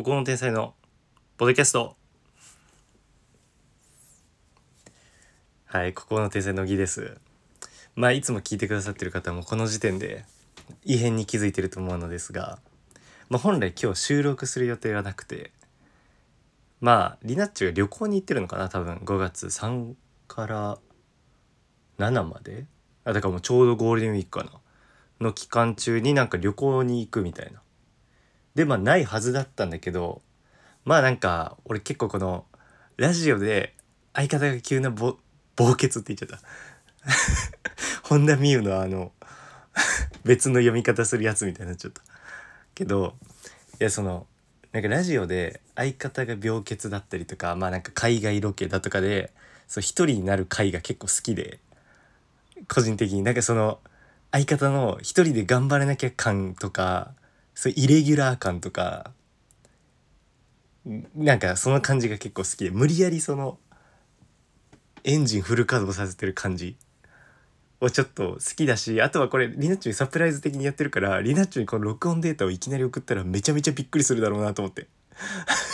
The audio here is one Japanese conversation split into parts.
ここの天才のポッドキャスト。はいここの天才のぎです。まあいつも聞いてくださってる方もこの時点で異変に気づいてると思うのですがまあ本来今日収録する予定はなくてまあリナッチが旅行に行ってるのかな多分5月3から7まで？あだからもうちょうどゴールデンウィークかな？の期間中になんか旅行に行くみたいな。でまあないはずだったんだけどまあなんか俺結構このラジオで相方が急なぼ暴血って言っちゃった。本田望結のあの 別の読み方するやつみたいになっちゃった。けどいやそのなんかラジオで相方が病欠だったりとかまあなんか海外ロケだとかでそう一人になる回が結構好きで個人的に。なんかその相方の一人で頑張らなきゃ感とかそうイレギュラー感とかなんかその感じが結構好きで無理やりそのエンジンフル稼働させてる感じをちょっと好きだしあとはこれリナッチョにサプライズ的にやってるからリナッチョにこの録音データをいきなり送ったらめちゃめちゃびっくりするだろうなと思って。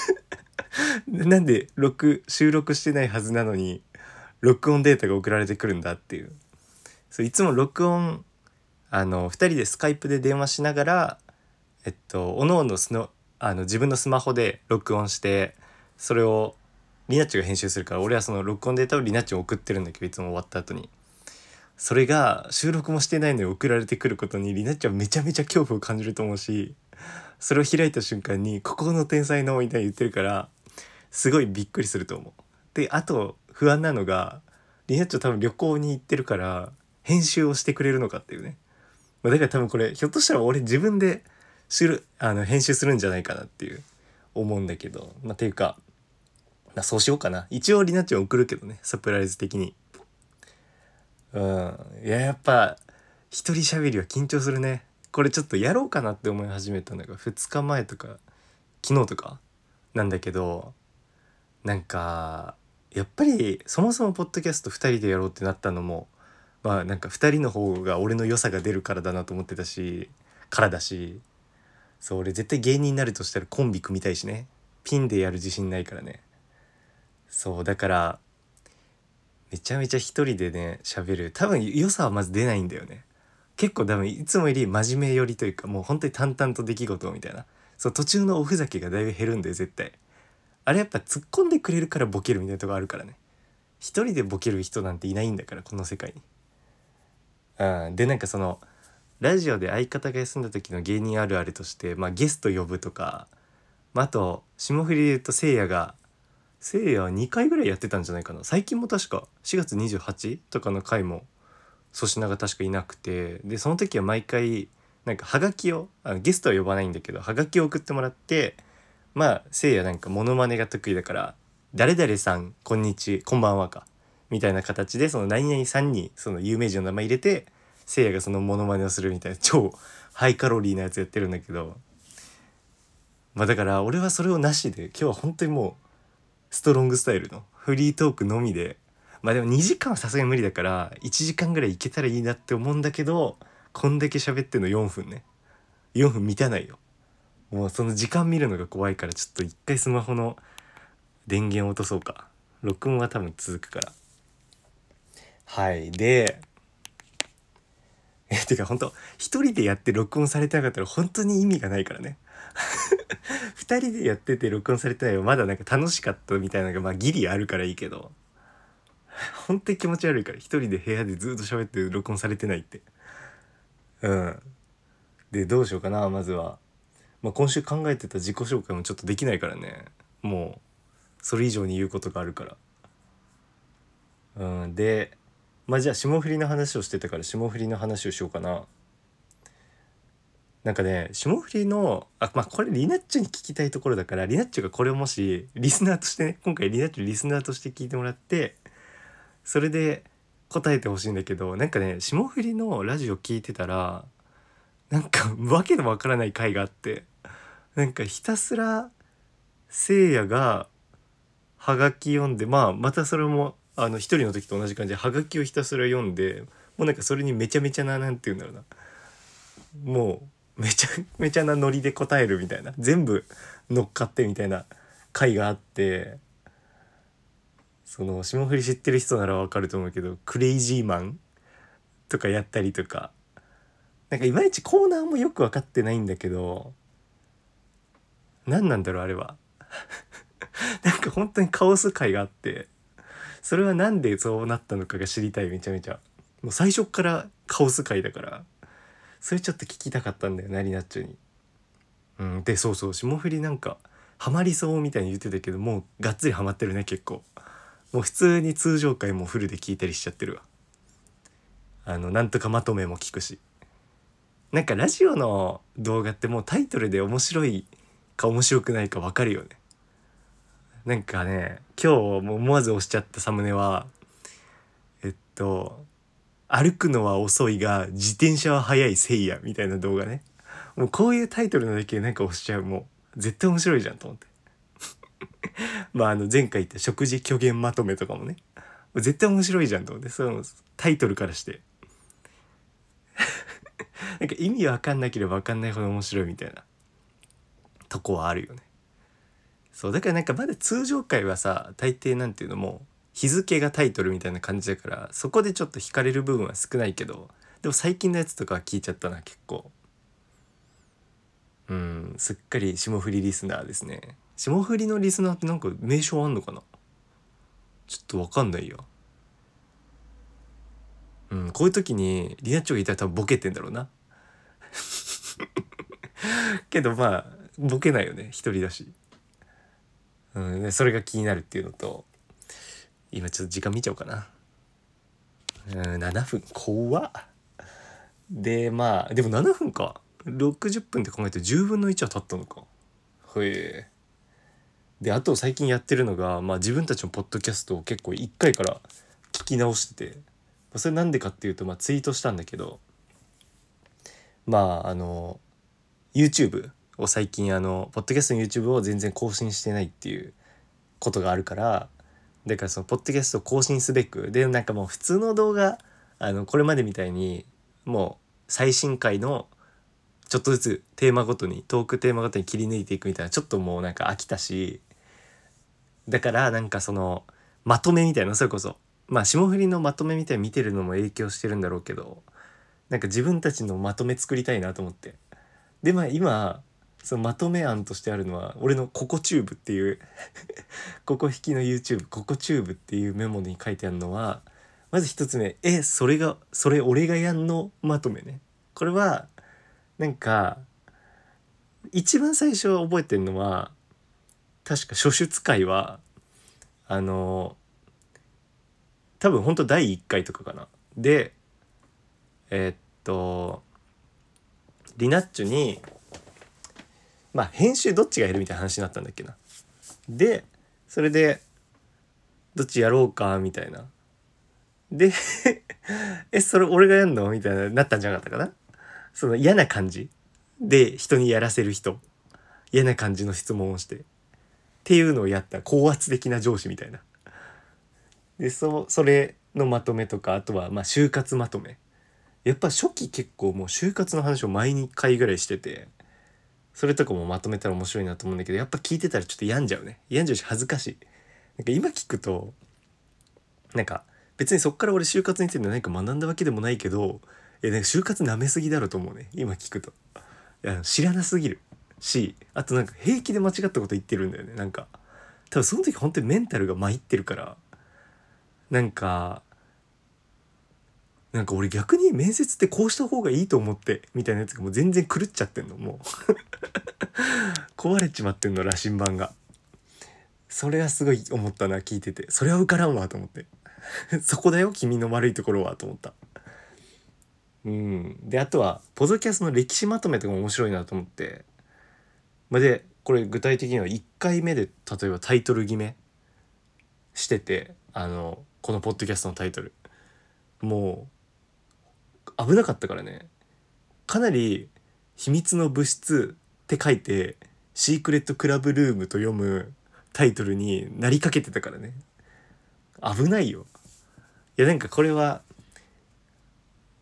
なんで録収録してないはずなのに録音データが送られてくるんだっていう。そういつも録音あの2人でスカイプで電話しながらえっとおのおのスのあの自分のスマホで録音してそれをリナッチが編集するから俺はその録音データをリナッチに送ってるんだけどいつも終わった後にそれが収録もしてないのに送られてくることにリナッチはめちゃめちゃ恐怖を感じると思うしそれを開いた瞬間に「ここの天才の」みたいに言ってるからすごいびっくりすると思う。であと不安なのがリナッチは多分旅行に行ってるから編集をしてくれるのかっていうね。ま、だから多分これひょっとしたら俺自分でするあの編集するんじゃないかなっていう思うんだけど。まあていうか、ま、そうしようかな。一応リナッチは送るけどねサプライズ的に。うん。いややっぱ一人喋りは緊張するね。これちょっとやろうかなって思い始めたのが2日前とか昨日とかなんだけどなんかやっぱりそもそもポッドキャスト2人でやろうってなったのもまあなんか2人の方が俺の良さが出るからだなと思ってたしからだしそう俺絶対芸人になるとしたらコンビ組みたいしね。ピンでやる自信ないからね。そうだからめちゃめちゃ一人でね喋る。多分良さはまず出ないんだよね。結構多分いつもより真面目寄りというかもう本当に淡々と出来事みたいな。そう途中のおふざけがだいぶ減るんで絶対。あれやっぱ突っ込んでくれるからボケるみたいなとこあるからね。一人でボケる人なんていないんだからこの世界に。うん。でなんかそのラジオで相方が休んだ時の芸人あるあるとして、まあ、ゲスト呼ぶとか、まあ、あと霜降りで言うとせいやがせいやは2回ぐらいやってたんじゃないかな。最近も確か4月28とかの回も粗品が確かいなくてでその時は毎回なんかハガキをあのゲストは呼ばないんだけどハガキを送ってもらってまあせいやなんかモノマネが得意だから「誰々さんこんにちこんばんはか」みたいな形でその何々さんにその有名人の名前入れてせいやがそのモノマネをするみたいな超ハイカロリーなやつやってるんだけど。まあだから俺はそれをなしで今日は本当にもうストロングスタイルのフリートークのみで。まあでも2時間はさすがに無理だから1時間ぐらいいけたらいいなって思うんだけどこんだけ喋ってんの4分ね。4分満たないよ。もうその時間見るのが怖いからちょっと一回スマホの電源落とそうか。録音は多分続くから。はい。でえてか本当一人でやって録音されてなかったら本当に意味がないからね。二人でやってて録音されてないよ。まだなんか楽しかったみたいなのがまあギリあるからいいけど。本当に気持ち悪いから。一人で部屋でずっと喋って録音されてないって。うん。でどうしようかなまずは、まあ、今週考えてた自己紹介もちょっとできないからね。もうそれ以上に言うことがあるから。うん。でまあじゃあ霜降りの話をしてたから霜降りの話をしようかな。なんかね霜降りのあまあこれリナッチョに聞きたいところだからリナッチョがこれをもしリスナーとしてね今回リナッチョリスナーとして聞いてもらってそれで答えてほしいんだけどなんかね霜降りのラジオ聞いてたらなんかわけのわからない回があってなんかひたすらせいやがはがき読んでまあまたそれもあの一人の時と同じ感じでハガキをひたすら読んでもうなんかそれにめちゃめちゃな何て言うんだろうな。もうめちゃめちゃなノリで答えるみたいな全部乗っかってみたいな回があってその霜降り知ってる人ならわかると思うけどクレイジーマンとかやったりとかなんかいまいちコーナーもよく分かってないんだけど何なんだろうあれは。なんか本当にカオス回があってそれは何でそうなったのかが知りたいめちゃめちゃ。もう最初からカオス回だから。それちょっと聞きたかったんだよなリナッチョに。うん、でそうそう霜降りなんかハマりそうみたいに言ってたけどもうがっつりハマってるね結構。もう普通に通常回もフルで聞いたりしちゃってるわ。あのなんとかまとめも聞くし。なんかラジオの動画ってもうタイトルで面白いか面白くないか分かるよね。なんかね今日も思わず押しちゃったサムネはえっと歩くのは遅いが自転車は速いせいやみたいな動画ね。もうこういうタイトルのだけなんか押しちゃう。もう絶対面白いじゃんと思って。まああの前回言った食事虚言まとめとかもね。絶対面白いじゃんと思って。そのタイトルからして。なんか意味わかんなければわかんないほど面白いみたいなとこはあるよね。そうだからなんかまだ通常回はさ大抵なんていうのも日付がタイトルみたいな感じだからそこでちょっと惹かれる部分は少ないけどでも最近のやつとかは聞いちゃったな結構。うんすっかり霜降りリスナーですね。霜降りのリスナーってなんか名称あんのかな？ちょっとわかんないよ。うんこういう時にリナッチョがいたら多分ボケてんだろうな。けどまあボケないよね一人だし、うん、それが気になるっていうのと今ちょっと時間見ちゃおうかな。うん7分怖っ。でまあでも7分か。60分って考えて10分の1は経ったのか。へえ。であと最近やってるのが、まあ、自分たちのポッドキャストを結構1回から聞き直しててそれなんでかっていうと、まあ、ツイートしたんだけどまああの YouTube を最近あのポッドキャストの YouTube を全然更新してないっていうことがあるからだからそのポッドキャストを更新すべくでなんかもう普通の動画あのこれまでみたいにもう最新回のちょっとずつテーマごとにトークテーマごとに切り抜いていくみたいなちょっともうなんか飽きたしだからなんかそのまとめみたいなそれこそまあ霜降りのまとめみたいに見てるのも影響してるんだろうけどなんか自分たちのまとめ作りたいなと思って。でまあ今そのまとめ案としてあるのは俺の「ココチューブ」っていう ココ引きの YouTube「ココチューブ」っていうメモに書いてあるのはまず一つ目「えそれがそれ俺がやんの?」まとめねこれはなんか一番最初覚えてるのは確か初出会はあの多分ほんと第1回とかかなでえー、っとリナッチョにまあ編集どっちがやるみたいな話になったんだっけな。でそれでどっちやろうかみたいな。で えそれ俺がやんの？みたいななったんじゃなかったかな。その嫌な感じ。で人にやらせる人。嫌な感じの質問をして。っていうのをやった。高圧的な上司みたいな。でそそれのまとめとかあとはま就活まとめ。やっぱ初期結構もう就活の話を毎日回ぐらいしてて。それとかもまとめたら面白いなと思うんだけどやっぱ聞いてたらちょっと病んじゃうね。病んじゃうし恥ずかしい。なんか今聞くとなんか別にそっから俺就活について何か学んだわけでもないけどいやなんか就活なめすぎだろうと思うね。今聞くと。いや知らなすぎる。しあとなんか平気で間違ったこと言ってるんだよね。なんか多分その時本当にメンタルが参ってるから。なんかなんか俺逆に面接ってこうした方がいいと思ってみたいなやつがもう全然狂っちゃってんのもう。壊れちまってんの羅針盤が。それはすごい思ったな聞いてて。それは受からんわと思って。そこだよ君の悪いところはと思った。うん。であとはポドキャストの歴史まとめとかも面白いなと思って。までこれ具体的には1回目で例えばタイトル決めしててあのこのポッドキャストのタイトル。もう危なかったからね。かなり「秘密の物質」って書いて「シークレットクラブルーム」と読むタイトルになりかけてたからね。危ないよ。いやなんかこれは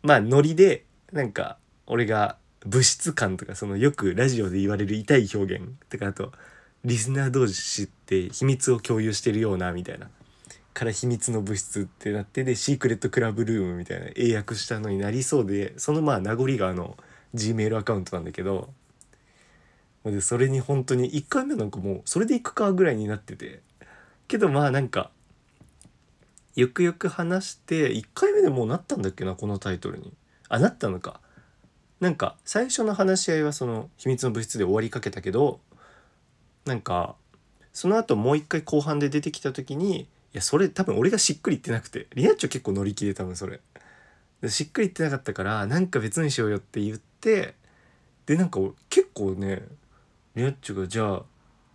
まあノリでなんか俺が物質感とかそのよくラジオで言われる痛い表現とかあとリスナー同士って秘密を共有してるようなみたいな。から秘密の物質ってなってでシークレットクラブルームみたいな英訳したのになりそうでそのまあ名残があの Gmail アカウントなんだけどでそれに本当に1回目なんかもうそれでいくかぐらいになってて。けどまあなんかよくよく話して1回目でもうなったんだっけなこのタイトルに。あなったのか。なんか最初の話し合いはその秘密の物質で終わりかけたけどなんかその後もう一回後半で出てきた時にやそれ多分俺がしっくり言ってなくて。リナッチョ結構乗り気で多分それ。しっくり言ってなかったからなんか別にしようよって言ってでなんか結構ねリナッチョがじゃ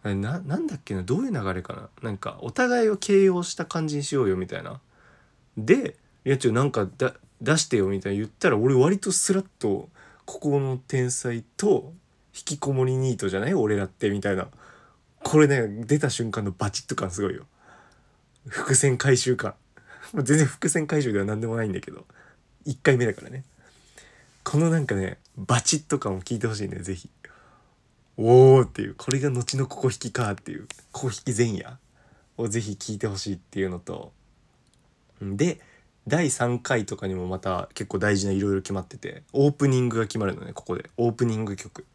あななんだっけなどういう流れかな？なんかお互いを形容した感じにしようよみたいな。でリナッチョなんかだ出してよみたいな言ったら俺割とスラッとここの天才と引きこもりニートじゃない？俺らってみたいな。これね出た瞬間のバチッと感すごいよ。伏線回収感 全然伏線回収では何でもないんだけど。1回目だからね。このなんかねバチッと感を聞いてほしいね是非おおっていう。これが後のここ引きかっていう。ここ引き前夜を是非聞いてほしいっていうのと。で第3回とかにもまた結構大事ないろいろ決まっててオープニングが決まるのねここで。オープニング曲。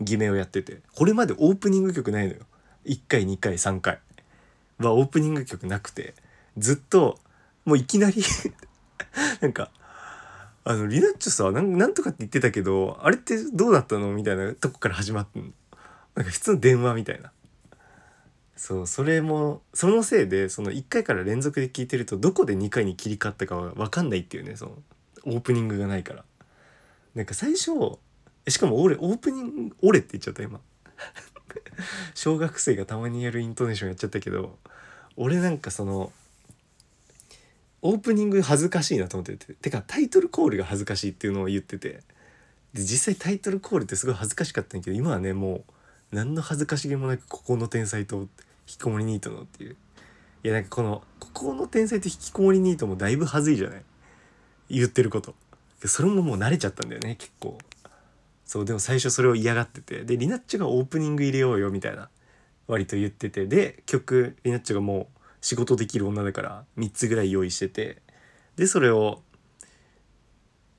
偽名をやってて。これまでオープニング曲ないのよ。1回2回3回。はオープニング曲なくてずっともういきなり なんかあのリナッチョさなんなんとかって言ってたけどあれってどうだったの？みたいなとこから始まってんの。なんか普通の電話みたいな。そうそれもそのせいでその1回から連続で聞いてるとどこで2回に切り替わったかは分かんないっていうねそのオープニングがないから。なんか最初しかも俺オープニング「俺」って言っちゃった今。小学生がたまにやるイントネーションやっちゃったけど俺なんかそのオープニング恥ずかしいなと思ってててかタイトルコールが恥ずかしいっていうのを言っててで実際タイトルコールってすごい恥ずかしかったんだけど今はねもう何の恥ずかしげもなくここの天才と引きこもりニートのっていう。いやなんかこのここの天才と引きこもりニートもだいぶ恥ずいじゃない？言ってること。それももう慣れちゃったんだよね結構。そうでも最初それを嫌がっててでリナッチョがオープニング入れようよみたいな割と言っててで曲リナッチョがもう仕事できる女だから3つぐらい用意しててでそれを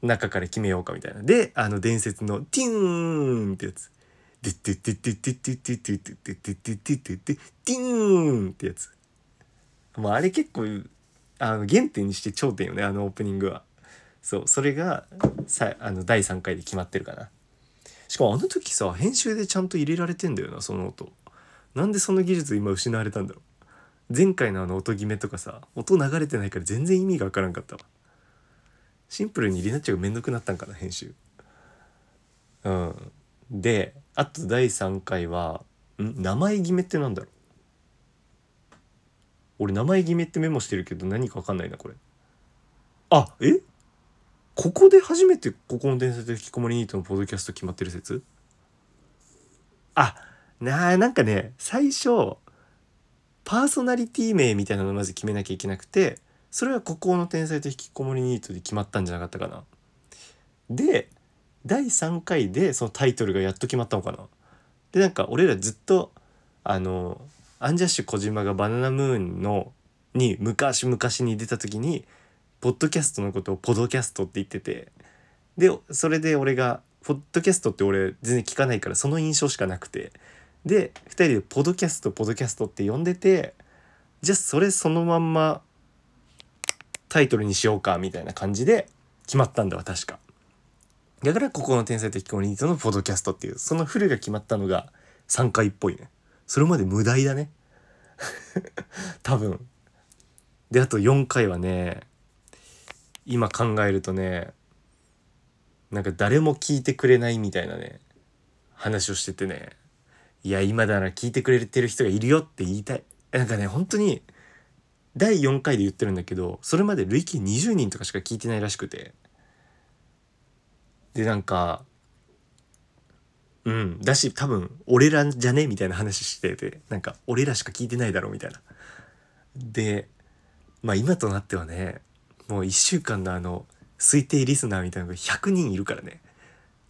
中から決めようかみたいな。であの伝説の「ティーン」ってやつ「デッデッデッデッデッデッデッデッデッデッデッデッデッデッデッティーン」ってやつもうあれ結構あの原点にして頂点よねあのオープニングはそうそれがさあの第3回で決まってるかなしかもあの時さ編集でちゃんと入れられてんだよなその音。なんでその技術今失われたんだろう。前回のあの音決めとかさ音流れてないから全然意味がわからんかったわ。シンプルにリナッチョがめんどくなったんかな編集。うん。であと第3回はん？名前決めってなんだろう？俺名前決めってメモしてるけど何かわかんないなこれ。あえ？ここで初めてここの伝説で引きこもりニートのポッドキャスト決まってる説？あななんかね最初パーソナリティ名みたいなのをまず決めなきゃいけなくてそれは孤高の天才と引きこもりニートで決まったんじゃなかったかな。で第3回でそのタイトルがやっと決まったのかな。でなんか俺らずっとあのアンジャッシュ小島がバナナムーンのに昔々に出た時にポッドキャストのことをポドキャストって言っててでそれで俺がポッドキャストって俺全然聞かないからその印象しかなくて。で2人でポドキャストポドキャストって呼んでてじゃあそれそのまんまタイトルにしようかみたいな感じで決まったんだわ確か。だからここの天才的コミュニティのポドキャストっていうそのフルが決まったのが3回っぽいね。それまで無題だね。多分。であと4回はね今考えるとねなんか誰も聞いてくれないみたいなね話をしててねいや今だなら聞いてくれてる人がいるよって言いたい。なんかね本当に第4回で言ってるんだけどそれまで累計20人とかしか聞いてないらしくて。でなんかうんだし多分俺らじゃねみたいな話しててなんか俺らしか聞いてないだろみたいな。でまあ今となってはねもう1週間のあの推定リスナーみたいなのが100人いるからね。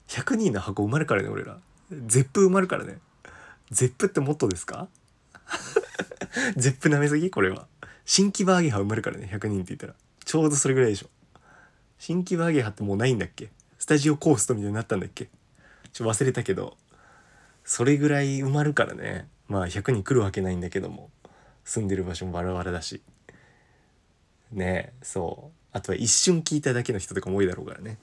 100人の箱埋まるからね俺ら。ゼップ埋まるからね。ゼップってもっとですか？ゼップ舐めすぎ？これは。新木場ageHa埋まるからね100人って言ったら。ちょうどそれぐらいでしょ。新木場ageHaってもうないんだっけ？スタジオコーストみたいになったんだっけ？ちょ忘れたけど。それぐらい埋まるからね。まあ100人来るわけないんだけども。住んでる場所もバラバラだし。ねそう。あとは一瞬聞いただけの人とかも多いだろうからね。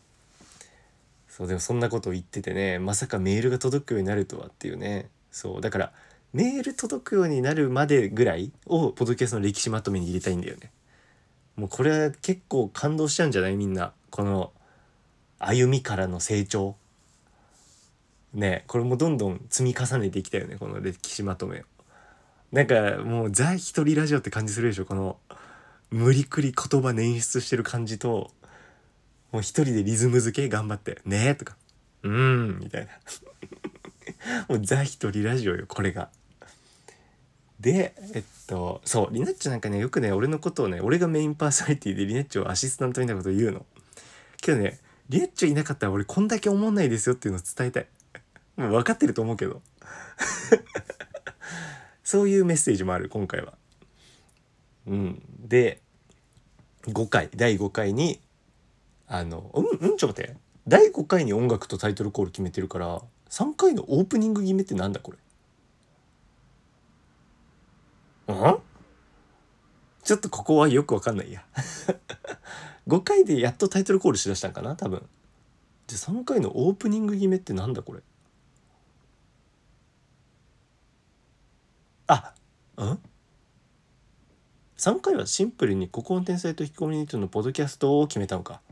そうでもそんなことを言っててねまさかメールが届くようになるとはっていうね。そうだからメール届くようになるまでぐらいをポッドキャストの歴史まとめに入れたいんだよね。もうこれは結構感動しちゃうんじゃないみんな。この歩みからの成長。ねこれもどんどん積み重ねていきたいよねこの歴史まとめを。なんかもうザ一人ラジオって感じするでしょこの無理くり言葉捻出してる感じともう一人でリズム付け頑張って「ね」とか「うん」みたいな もうザ一人ラジオよこれが。でえっとそうリナッチョなんかねよくね俺のことをね俺がメインパーソナリティでリナッチョアシスタントみたいなこと言うの。けどねリナッチョいなかったら俺こんだけ思んないですよっていうのを伝えたい。もう分かってると思うけど そういうメッセージもある今回は。うん、で5回第5回にあのうんうんちょっと待って。第5回に音楽とタイトルコール決めてるから3回のオープニング決めってなんだこれ？うん？ちょっとここはよくわかんないや。5回でやっとタイトルコールしだしたんかな多分。じゃ3回のオープニング決めってなんだこれ？あうん？3回はシンプルに「ここの天才と引きこもりニット」のポッドキャストを決めたのか。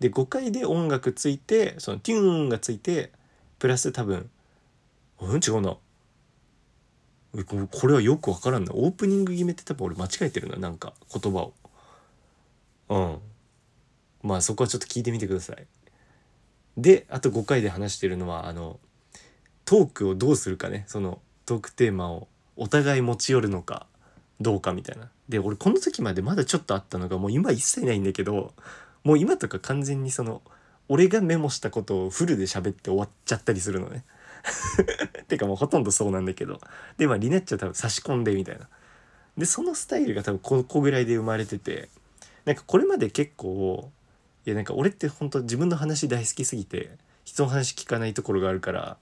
で5回で音楽ついてそのテューンがついてプラス多分うん違うな。これはよくわからんな。オープニング決めって多分俺間違えてるななんか言葉を。うん。まあそこはちょっと聞いてみてください。であと5回で話してるのはあのトークをどうするかね。そのトークテーマをお互い持ち寄るのかどうかみたいな。で俺この時までまだちょっとあったのがもう今一切ないんだけどもう今とか完全にその俺がメモしたことをフルで喋って終わっちゃったりするのね。てかもうほとんどそうなんだけど。でまあリナッチは多分差し込んでみたいな。でそのスタイルが多分ここぐらいで生まれててなんかこれまで結構いやなんか俺って本当自分の話大好きすぎて人の話聞かないところがあるから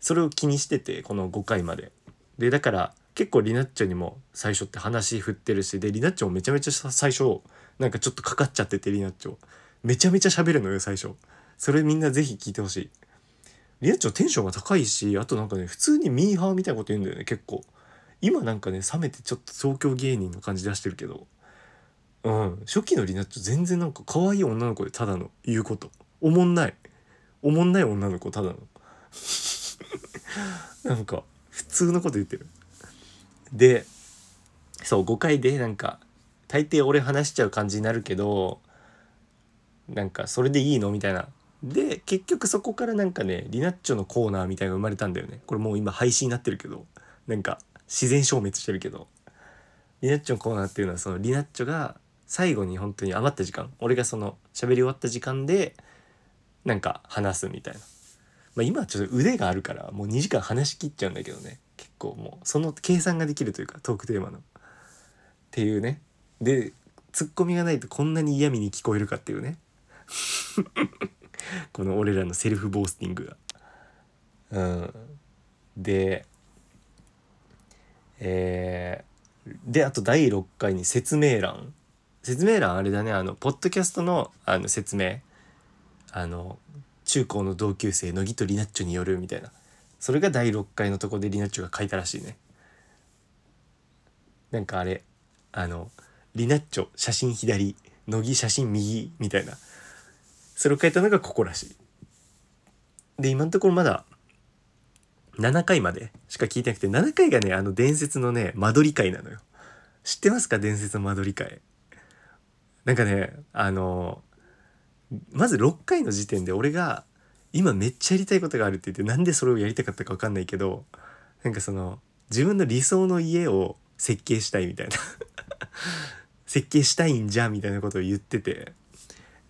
それを気にしててこの5回まで。でだから結構リナッチョにも最初って話振ってるしでリナッチョもめちゃめちゃ最初なんかちょっとかかっちゃっててリナッチョ。めちゃめちゃ喋るのよ最初。それみんなぜひ聞いてほしい。リナッチョテンションが高いしあとなんかね普通にミーハーみたいなこと言うんだよね結構。今なんかね冷めてちょっと東京芸人の感じ出してるけど。うん。初期のリナッチョ全然なんか可愛い女の子でただの言うこと。おもんない。おもんない女の子ただの。なんか普通のこと言ってる。でそう5回でなんか大抵俺話しちゃう感じになるけどなんかそれでいいの？みたいな。で結局そこからなんかねリナッチョのコーナーみたいなのが生まれたんだよね。これもう今配信になってるけど。なんか自然消滅してるけど。リナッチョのコーナーっていうのはそのリナッチョが最後に本当に余った時間。俺がその喋り終わった時間でなんか話すみたいな。まあ今はちょっと腕があるからもう2時間話しきっちゃうんだけどね。結構もうその計算ができるというかトークテーマの。っていうね。でツッコミがないとこんなに嫌味に聞こえるかっていうね。この俺らのセルフボースティングが。うん、でえー、であと第6回に説明欄。説明欄あれだね。あのポッドキャストのあの説明。あの中高の同級生乃木とリナッチョによるみたいな。それが第6回のとこでリナッチョが書いたらしいね。なんかあれあのリナッチョ写真左乃木写真右みたいな。それを書いたのがここらしい。で今のところまだ7回までしか聞いてなくて7回がねあの伝説のね間取り会なのよ。知ってますか？伝説の間取り会。なんかねあのまず6回の時点で俺が今めっちゃやりたいことがあるって言ってなんでそれをやりたかったか分かんないけどなんかその自分の理想の家を設計したいみたいな。設計したいんじゃみたいなことを言ってて。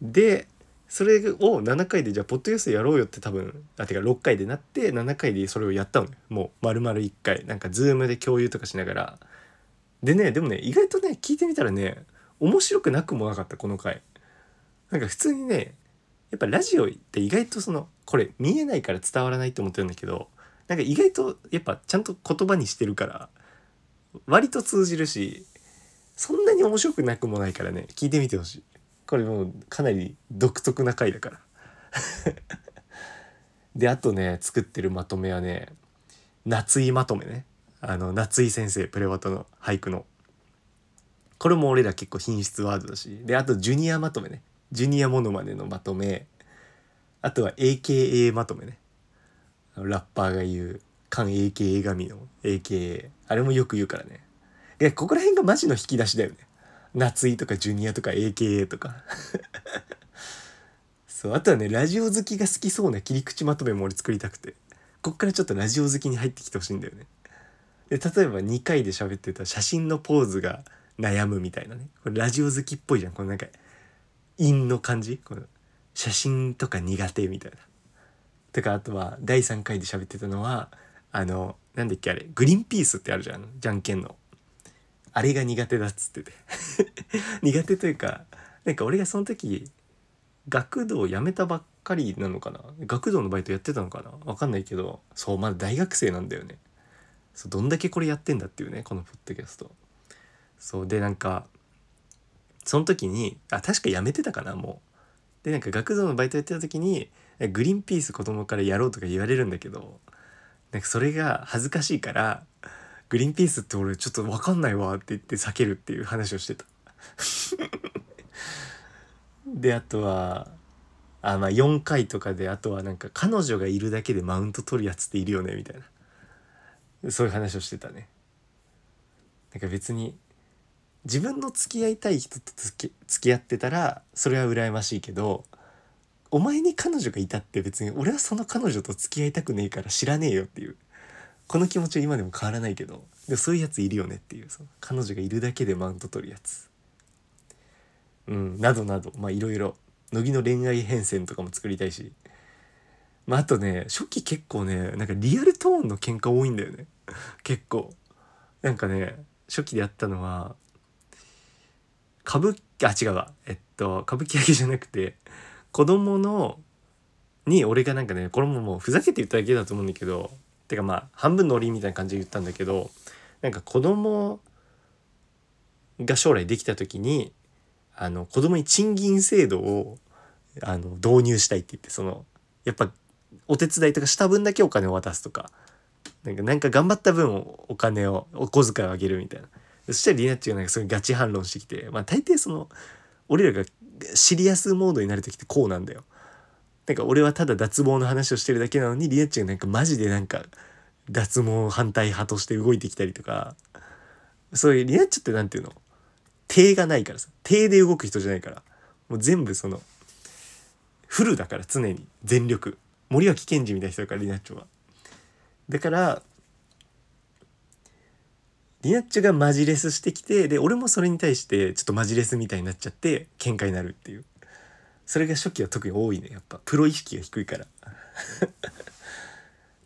でそれを7回でじゃあポッドキャストやろうよって多分あてか6回でなって7回でそれをやったのよ。もう丸々1回。なんかズームで共有とかしながら。でねでもね意外とね聞いてみたらね面白くなくもなかったこの回。なんか普通にねやっぱラジオって意外とそのこれ見えないから伝わらないと思ってるんだけどなんか意外とやっぱちゃんと言葉にしてるから割と通じるしそんなに面白くなくもないからね聞いてみてほしい。これもうかなり独特な回だから。であとね作ってるまとめはね夏井まとめね。あの夏井先生プレバトの俳句の。これも俺ら結構品質ワードだし。であとジュニアまとめね。ジュニアモノマネのまとめ。あとは AKA まとめね。ラッパーが言う関 AKA 神の。AKA あれもよく言うからね。いやここら辺がマジの引き出しだよね。夏井とかジュニアとか AKA とか。そうあとはねラジオ好きが好きそうな切り口まとめも俺作りたくて。こっからちょっとラジオ好きに入ってきてほしいんだよね。で例えば2回で喋ってた写真のポーズが悩むみたいなね。これラジオ好きっぽいじゃん。このなんか陰の感じ？この写真とか苦手みたいな。とかあとは第3回で喋ってたのはあのなんだっけあれ？グリーンピースってあるじゃん？じゃんけんの。あれが苦手だっつってて。苦手というかなんか俺がその時学童を辞めたばっかりなのかな？学童のバイトやってたのかな？わかんないけどそうまだ大学生なんだよね。そうどんだけこれやってんだっていうねこのポッドキャスト。そうでなんかその時にあ確か辞めてたかなもう。でなんか学童のバイトやってた時にグリーンピース子供からやろうとか言われるんだけどなんかそれが恥ずかしいからグリーンピースって俺ちょっと分かんないわって言って避けるっていう話をしてた。であとはあまあ4回とかであとはなんか彼女がいるだけでマウント取るやつっているよねみたいな。そういう話をしてたね。なんか別に自分の付き合いたい人と付き付き合ってたらそれは羨ましいけどお前に彼女がいたって別に俺はその彼女と付き合いたくねえから知らねえよっていう。この気持ちは今でも変わらないけどでもそういうやついるよねっていうその彼女がいるだけでマウント取るやつ。うんなどなど。まあいろいろ。乃木の恋愛変遷とかも作りたいし。まああとね初期結構ねなんかリアルトーンの喧嘩多いんだよね。結構。なんかね初期でやったのは歌舞伎あ違うわ。えっと歌舞伎焼きじゃなくて子供のに俺がなんかねこれももうふざけて言っただけだと思うんだけどてかまあ半分ノリみたいな感じで言ったんだけどなんか子供が将来できた時にあの子供に賃金制度をあの導入したいって言ってそのやっぱお手伝いとかした分だけお金を渡すとかなんかなんか頑張った分お金をお小遣いをあげるみたいな。そしたらリナッチがなんかそういガチ反論してきてまあ大抵その俺らがシリアスモードになる時ってこうなんだよ。なんか俺はただ脱毛の話をしてるだけなのにリナッチがなんかマジでなんか脱毛反対派として動いてきたりとか。そういうリナッチって何ていうの？手がないからさ。手で動く人じゃないから。もう全部そのフルだから常に。全力。森脇健児みたいな人だからリナッチは。だからリナッチョがマジレスしてきてで俺もそれに対してちょっとマジレスみたいになっちゃって喧嘩になるっていう。それが初期は特に多いねやっぱ。プロ意識が低いから。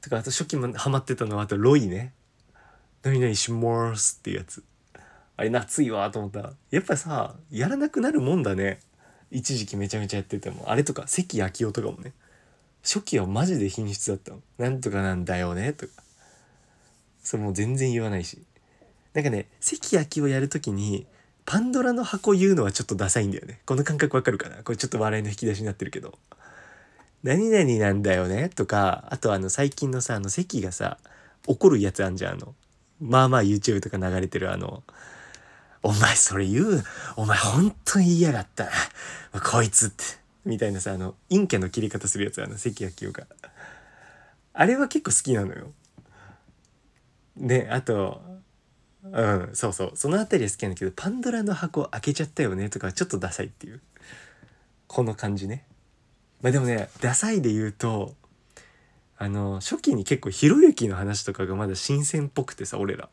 とかあと初期もハマってたのはあとロイね「何々します」っていうやつ。あれ夏いわと思った。やっぱさやらなくなるもんだね。一時期めちゃめちゃやってても。あれとか関明夫とかもね。初期はマジで品質だったの。なんとかなんだよねとか。それもう全然言わないし。なんかね関明夫やる時にパンドラの箱言うのはちょっとダサいんだよね。この感覚わかるかな？これちょっと笑いの引き出しになってるけど。何々なんだよね？とかあとあの最近のさあの関がさ怒るやつあんじゃんあのまあまあ YouTube とか流れてるあのお前それ言う？お前本当に言いやがったな。こいつって。みたいなさあの陰キャの切り方するやつあの関明夫が。あれは結構好きなのよ。であとうんそうそう。その辺りは好きなんだけどパンドラの箱開けちゃったよねとかちょっとダサいっていう。この感じね。まあでもねダサいで言うとあの初期に結構ひろゆきの話とかがまだ新鮮っぽくてさ俺ら。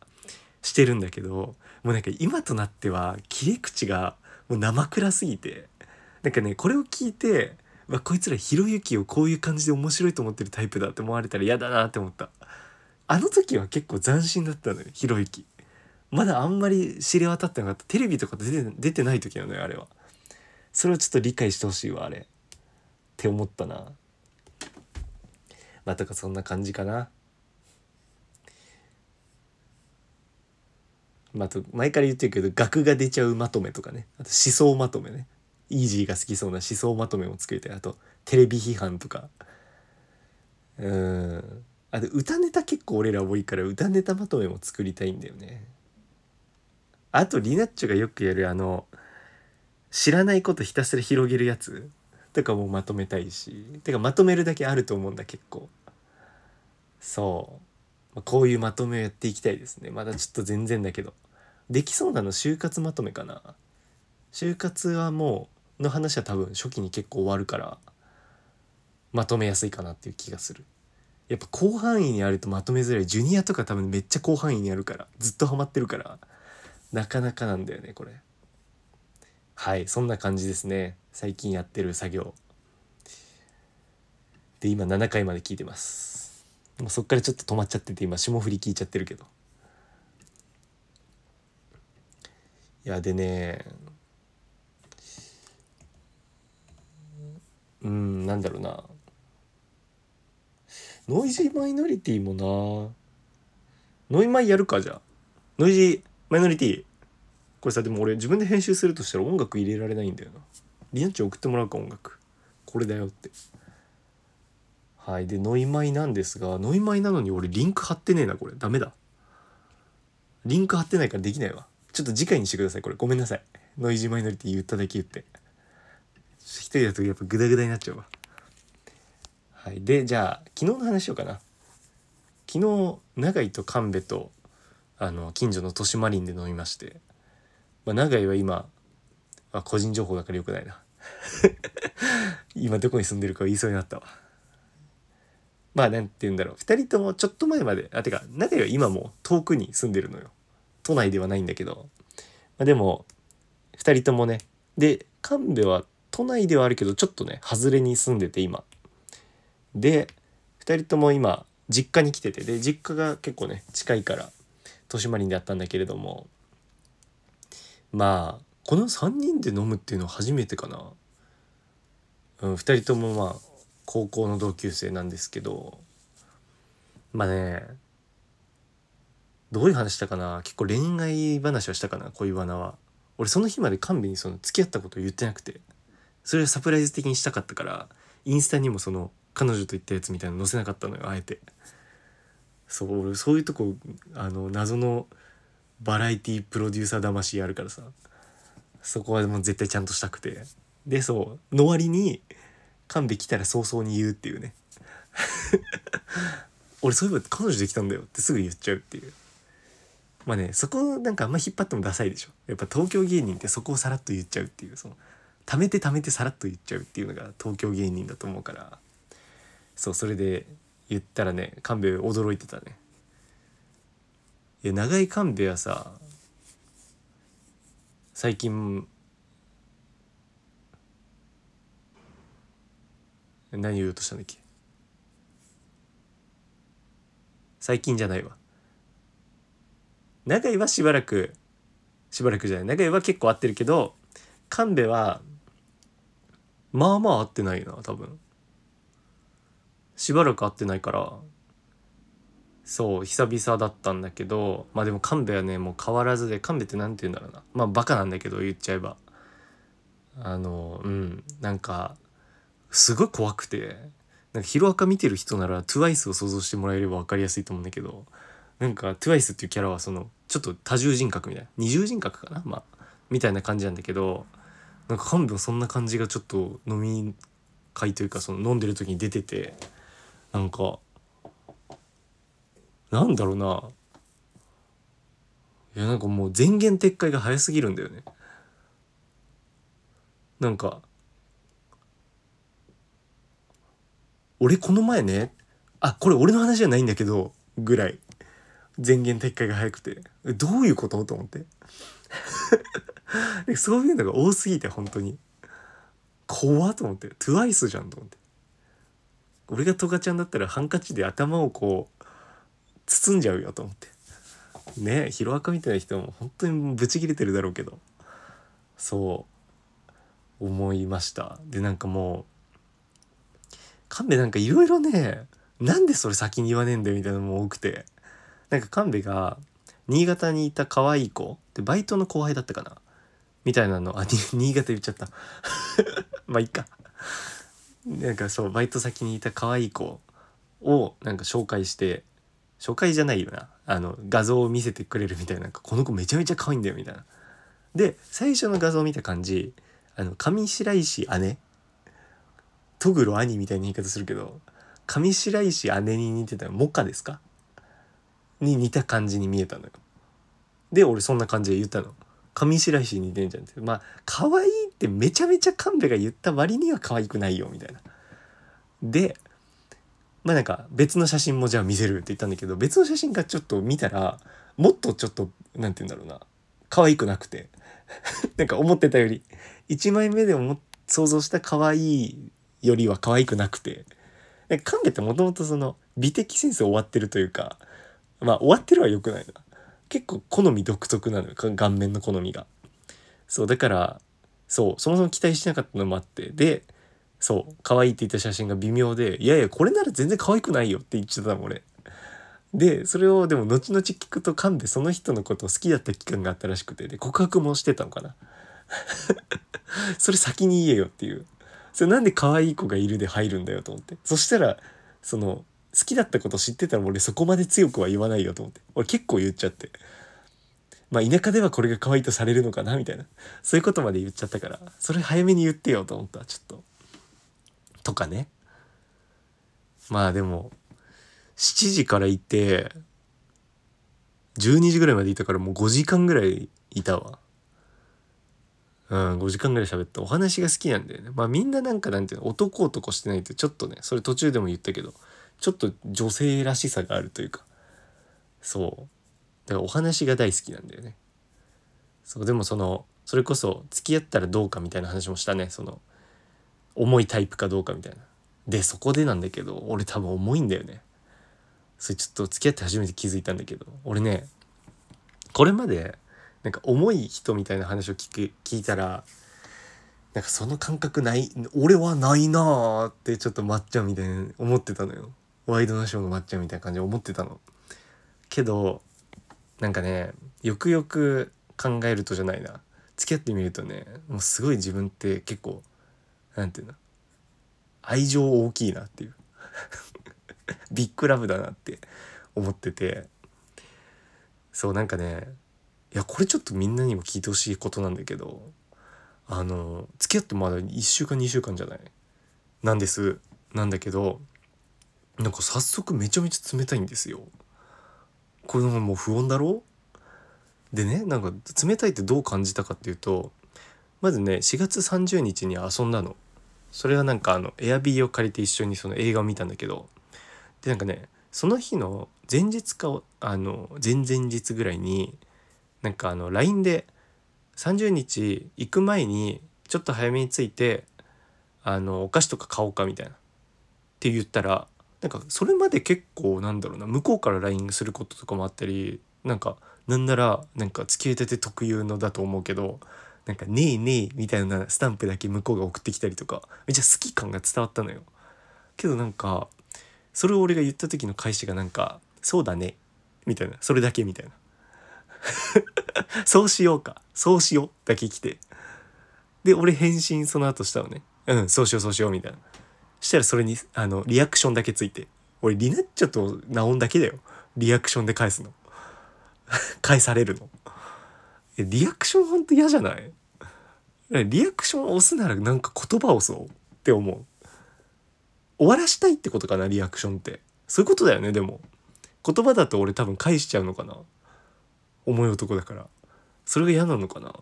してるんだけどもうなんか今となっては切り口がもう生暗すぎて。なんかねこれを聞いてわこいつらひろゆきをこういう感じで面白いと思ってるタイプだって思われたら嫌だなって思った。あの時は結構斬新だったのよひろゆき。まだあんまり知れ渡ってなかった。テレビとか出て出てない時なのよあれは。それをちょっと理解してほしいわあれ。って思ったな。まあとかそんな感じかな。まあと前から言ってるけど額が出ちゃうまとめとかね。あと思想まとめね。イージーが好きそうな思想まとめも作りたいあとテレビ批判とか。うん。あと歌ネタ結構俺ら多いから歌ネタまとめも作りたいんだよね。あとリナッチョがよくやるあの知らないことひたすら広げるやつとかもまとめたいしてかまとめるだけあると思うんだ結構。そう。こういうまとめをやっていきたいですね。まだちょっと全然だけど。できそうなの就活まとめかな。就活はもうの話は多分初期に結構終わるからまとめやすいかなっていう気がする。やっぱ広範囲にあるとまとめづらい。ジュニアとか多分めっちゃ広範囲にあるからずっとハマってるから。なかなかなんだよねこれ。はいそんな感じですね。最近やってる作業。で今7回まで聞いてます。もうそっからちょっと止まっちゃってて今霜降り聞いちゃってるけど。いやでね。うんなんだろうな。ノイジーマイノリティもな。ノイマイやるかじゃあ。 noisy minority。これさでも俺自分で編集するとしたら音楽入れられないんだよな。リナッチ送ってもらうか音楽。これだよって。はいでノイマイなんですがノイマイなのに俺リンク貼ってねえなこれ。ダメだ。リンク貼ってないからできないわ。ちょっと次回にしてくださいこれ。ごめんなさい。 noisy minority 言っただけ言って。一人だとやっぱグダグダになっちゃうわ。はいでじゃあ昨日の話しようかな。昨日永井と神戸とあの近所の豊島林で飲みまして、まあ、永井は今、あ、個人情報だからよくないな。今どこに住んでるか言いそうになったわ。まあなんて言うんだろう。2人ともちょっと前まであてか永井は今も遠くに住んでるのよ。都内ではないんだけど、まあ、でも2人ともね。で神戸は都内ではあるけどちょっとね外れに住んでて今。で2人とも今実家に来てて。で実家が結構ね近いから豊島林であったんだけれどもまあこの3人で飲むっていうのは初めてかな、うん、2人ともまあ高校の同級生なんですけどまあねどういう話したかな。結構恋愛話はしたかな恋バナは。俺その日まで神戸にその付き合ったことを言ってなくてそれをサプライズ的にしたかったからインスタにもその彼女と言ったやつみたいなの載せなかったのよあえて。そう俺そういうとこあの謎のバラエティプロデューサー魂あるからさ。そこはもう絶対ちゃんとしたくて。でそうの割に神戸来たら早々に言うっていうね。俺そういえば彼女できたんだよってすぐ言っちゃうっていう。まあねそこなんかあんま引っ張ってもダサいでしょ。やっぱ東京芸人ってそこをさらっと言っちゃうっていう。その貯めて貯めてさらっと言っちゃうっていうのが東京芸人だと思うから。そうそれで言ったらね神戸驚いてたね。いや長い神戸はさ最近何言おうとしたんだっけ？最近じゃないわ。長井はしばらくしばらくじゃない。長井は結構合ってるけど神戸はまあまあ合ってないな多分。しばらく会ってないからそう久々だったんだけどまあでも神戸はねもう変わらずで神戸って何て言うんだろうな。まあバカなんだけど言っちゃえば。あのうん。なんかすごい怖くて。なんかヒロアカ見てる人なら TWICE を想像してもらえれば分かりやすいと思うんだけどなんか TWICE っていうキャラはそのちょっと多重人格みたいな。二重人格かな？まあみたいな感じなんだけどなんか神戸もそんな感じがちょっと飲み会というかその飲んでる時に出ててなんかなんだろうな。いやなんかもう前言撤回が早すぎるんだよね。なんか俺この前ねあこれ俺の話じゃないんだけどぐらい。前言撤回が早くて。どういうことと思って。そういうのが多すぎて本当に。怖っと思って。トゥワイスじゃんと思って。俺がトガちゃんだったらハンカチで頭をこう包んじゃうよと思って。ねヒロアカみたいな人も本当にブチギレてるだろうけど。そう思いました。でなんかもう神戸なんかいろいろねなんでそれ先に言わねえんだよみたいなのも多くて。なんか神戸が新潟にいた可愛い子でバイトの後輩だったかな。みたいなのあ 新潟言っちゃった。まあいいか。なんかそうバイト先にいた可愛い子をなんか紹介して紹介じゃないよな。あの画像を見せてくれるみたいな。なんかこの子めちゃめちゃ可愛いんだよみたいな。で最初の画像を見た感じあの上白石姉トグロ兄みたいな言い方するけど上白石姉に似てたのモカですか？に似た感じに見えたのよ。で俺そんな感じで言ったの。上白石に似てんじゃんって。まあ可愛いってめちゃめちゃ神戸が言った割には可愛くないよみたいな。でまあなんか別の写真もじゃあ見せるって言ったんだけど別の写真がちょっと見たらもっとちょっと何て言うんだろうな。可愛くなくて。なんか思ってたより。1枚目でも想像した可愛いよりは可愛くなくて。神戸ってもともとその美的センス終わってるというかまあ終わってるは良くないな。結構好み独特なのよ。顔面の好みが。そうだからそうそもそも期待しなかったのもあって。でそう可愛いって言った写真が微妙でいやいやこれなら全然可愛くないよって言っちゃったの俺。でそれをでも後々聞くと神戸その人のことを好きだった期間があったらしくて。で告白もしてたのかな。それ先に言えよっていう。それなんで可愛い子がいるで入るんだよと思って。そしたらその好きだったこと知ってたら俺そこまで強くは言わないよと思って。俺結構言っちゃって。まあ田舎ではこれが可愛いとされるのかなみたいな。そういうことまで言っちゃったから。それ早めに言ってよと思った。ちょっと。とかね。まあでも7時から行って12時ぐらいまでいたからもう5時間ぐらいいたわ。うん5時間ぐらい喋った。お話が好きなんだよね。まあみんななんかなんていうの男男してないってちょっとねそれ途中でも言ったけど。ちょっと女性らしさがあるというか。そう。だからお話が大好きなんだよね。そうでもそのそれこそ付き合ったらどうかみたいな話もしたね。その重いタイプかどうかみたいな。でそこでなんだけど俺多分重いんだよね。それちょっと付き合って初めて気づいたんだけど。俺ねこれまでなんか重い人みたいな話を聞く聞いたらなんかその感覚ない俺はないなーってちょっとまっちゃんみたいに思ってたのよ。ワイドナショーのまっちゃんみたいな感じで思ってたの。けどなんかねよくよく考えるとじゃないな。付き合ってみるとねもうすごい自分って結構なんていうの愛情大きいなっていう。ビッグラブだなって思ってて。そうなんかねいやこれちょっとみんなにも聞いてほしいことなんだけどあの付き合ってまだ1週間2週間じゃない？なんです。なんだけどなんか早速めちゃめちゃ冷たいんですよ。これもう不穏だろ？でねなんか冷たいってどう感じたかっていうとまずね4月30日に遊んだの。それはなんかあのエアビーを借りて一緒にその映画を見たんだけどでなんかねその日の前日かあの前々日ぐらいになんかあの LINE で30日行く前にちょっと早めに着いてあのお菓子とか買おうかみたいな。って言ったらなんかそれまで結構なんだろうな向こうから LINE することとかもあったりなんかなんならなんか付き合いたて特有のだと思うけどなんか「ねえねえ」みたいなスタンプだけ向こうが送ってきたりとかめっちゃ好き感が伝わったのよ。けどなんかそれを俺が言った時の返しがなんか「そうだね」みたいなそれだけみたいな。そうしようかそうしようだけ来て。で俺返信その後したのね。うんそうしようそうしようみたいな。したらそれにあのリアクションだけついて。俺リナッチョとナオンだけだよ。リアクションで返すの。返されるの。リアクションほんと嫌じゃない？リアクション押すならなんか言葉を押そうって思う。終わらしたいってことかなリアクションって。そういうことだよねでも。言葉だと俺多分返しちゃうのかな。重い男だから。それが嫌なのかな。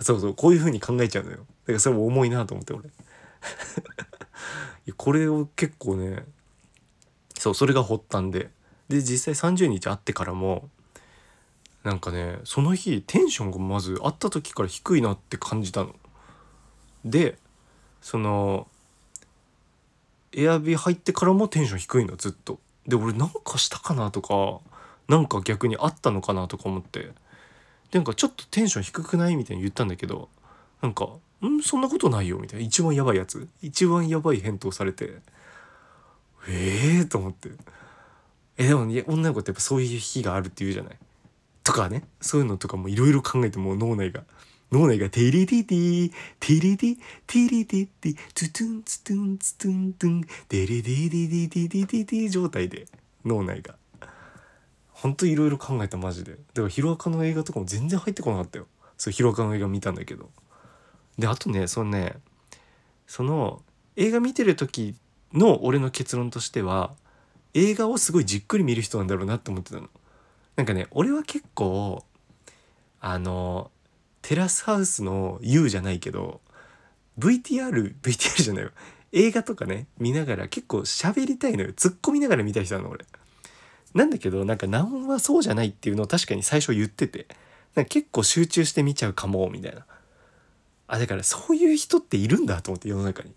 そうそうこういう風に考えちゃうのよ。だからそれも重いなと思って俺。これを結構ねそうそれが発端でで実際30日会ってからもなんかねその日テンションがまず会った時から低いなって感じたの。でそのエアビー入ってからもテンション低いのずっと。で俺なんかしたかなとかなんか逆にあったのかなとか思ってでなんかちょっとテンション低くないみたいに言ったんだけどなんか「んそんなことないよ」みたいな。一番やばいやつ。一番やばい返答されて。ええー、と思って。えでも、ね、女の子ってやっぱそういう日があるって言うじゃない。とかね。そういうのとかもいろいろ考えてもう脳内が。脳内がテリティティティリティティリティティトゥトゥンツトゥンツトゥントゥンテリティティティティティティティ状態で脳内がほんといろいろ考えたマジでだからヒロアカの映画とかも全然入ってこなかったよそうヒロアカの映画見たんだけどであとねそのねその映画見てる時の俺の結論としては映画をすごいじっくり見る人なんだろうなって思ってたの。なんかね俺は結構あのテラスハウスの U じゃないけど VTR VTR じゃないよ。映画とかね見ながら結構喋りたいのよ。突っ込みながら見た人なの俺。なんだけどなんかナオンはそうじゃないっていうのを確かに最初言っててなんか結構集中して見ちゃうかもみたいな。あだからそういう人っているんだと思って世の中に。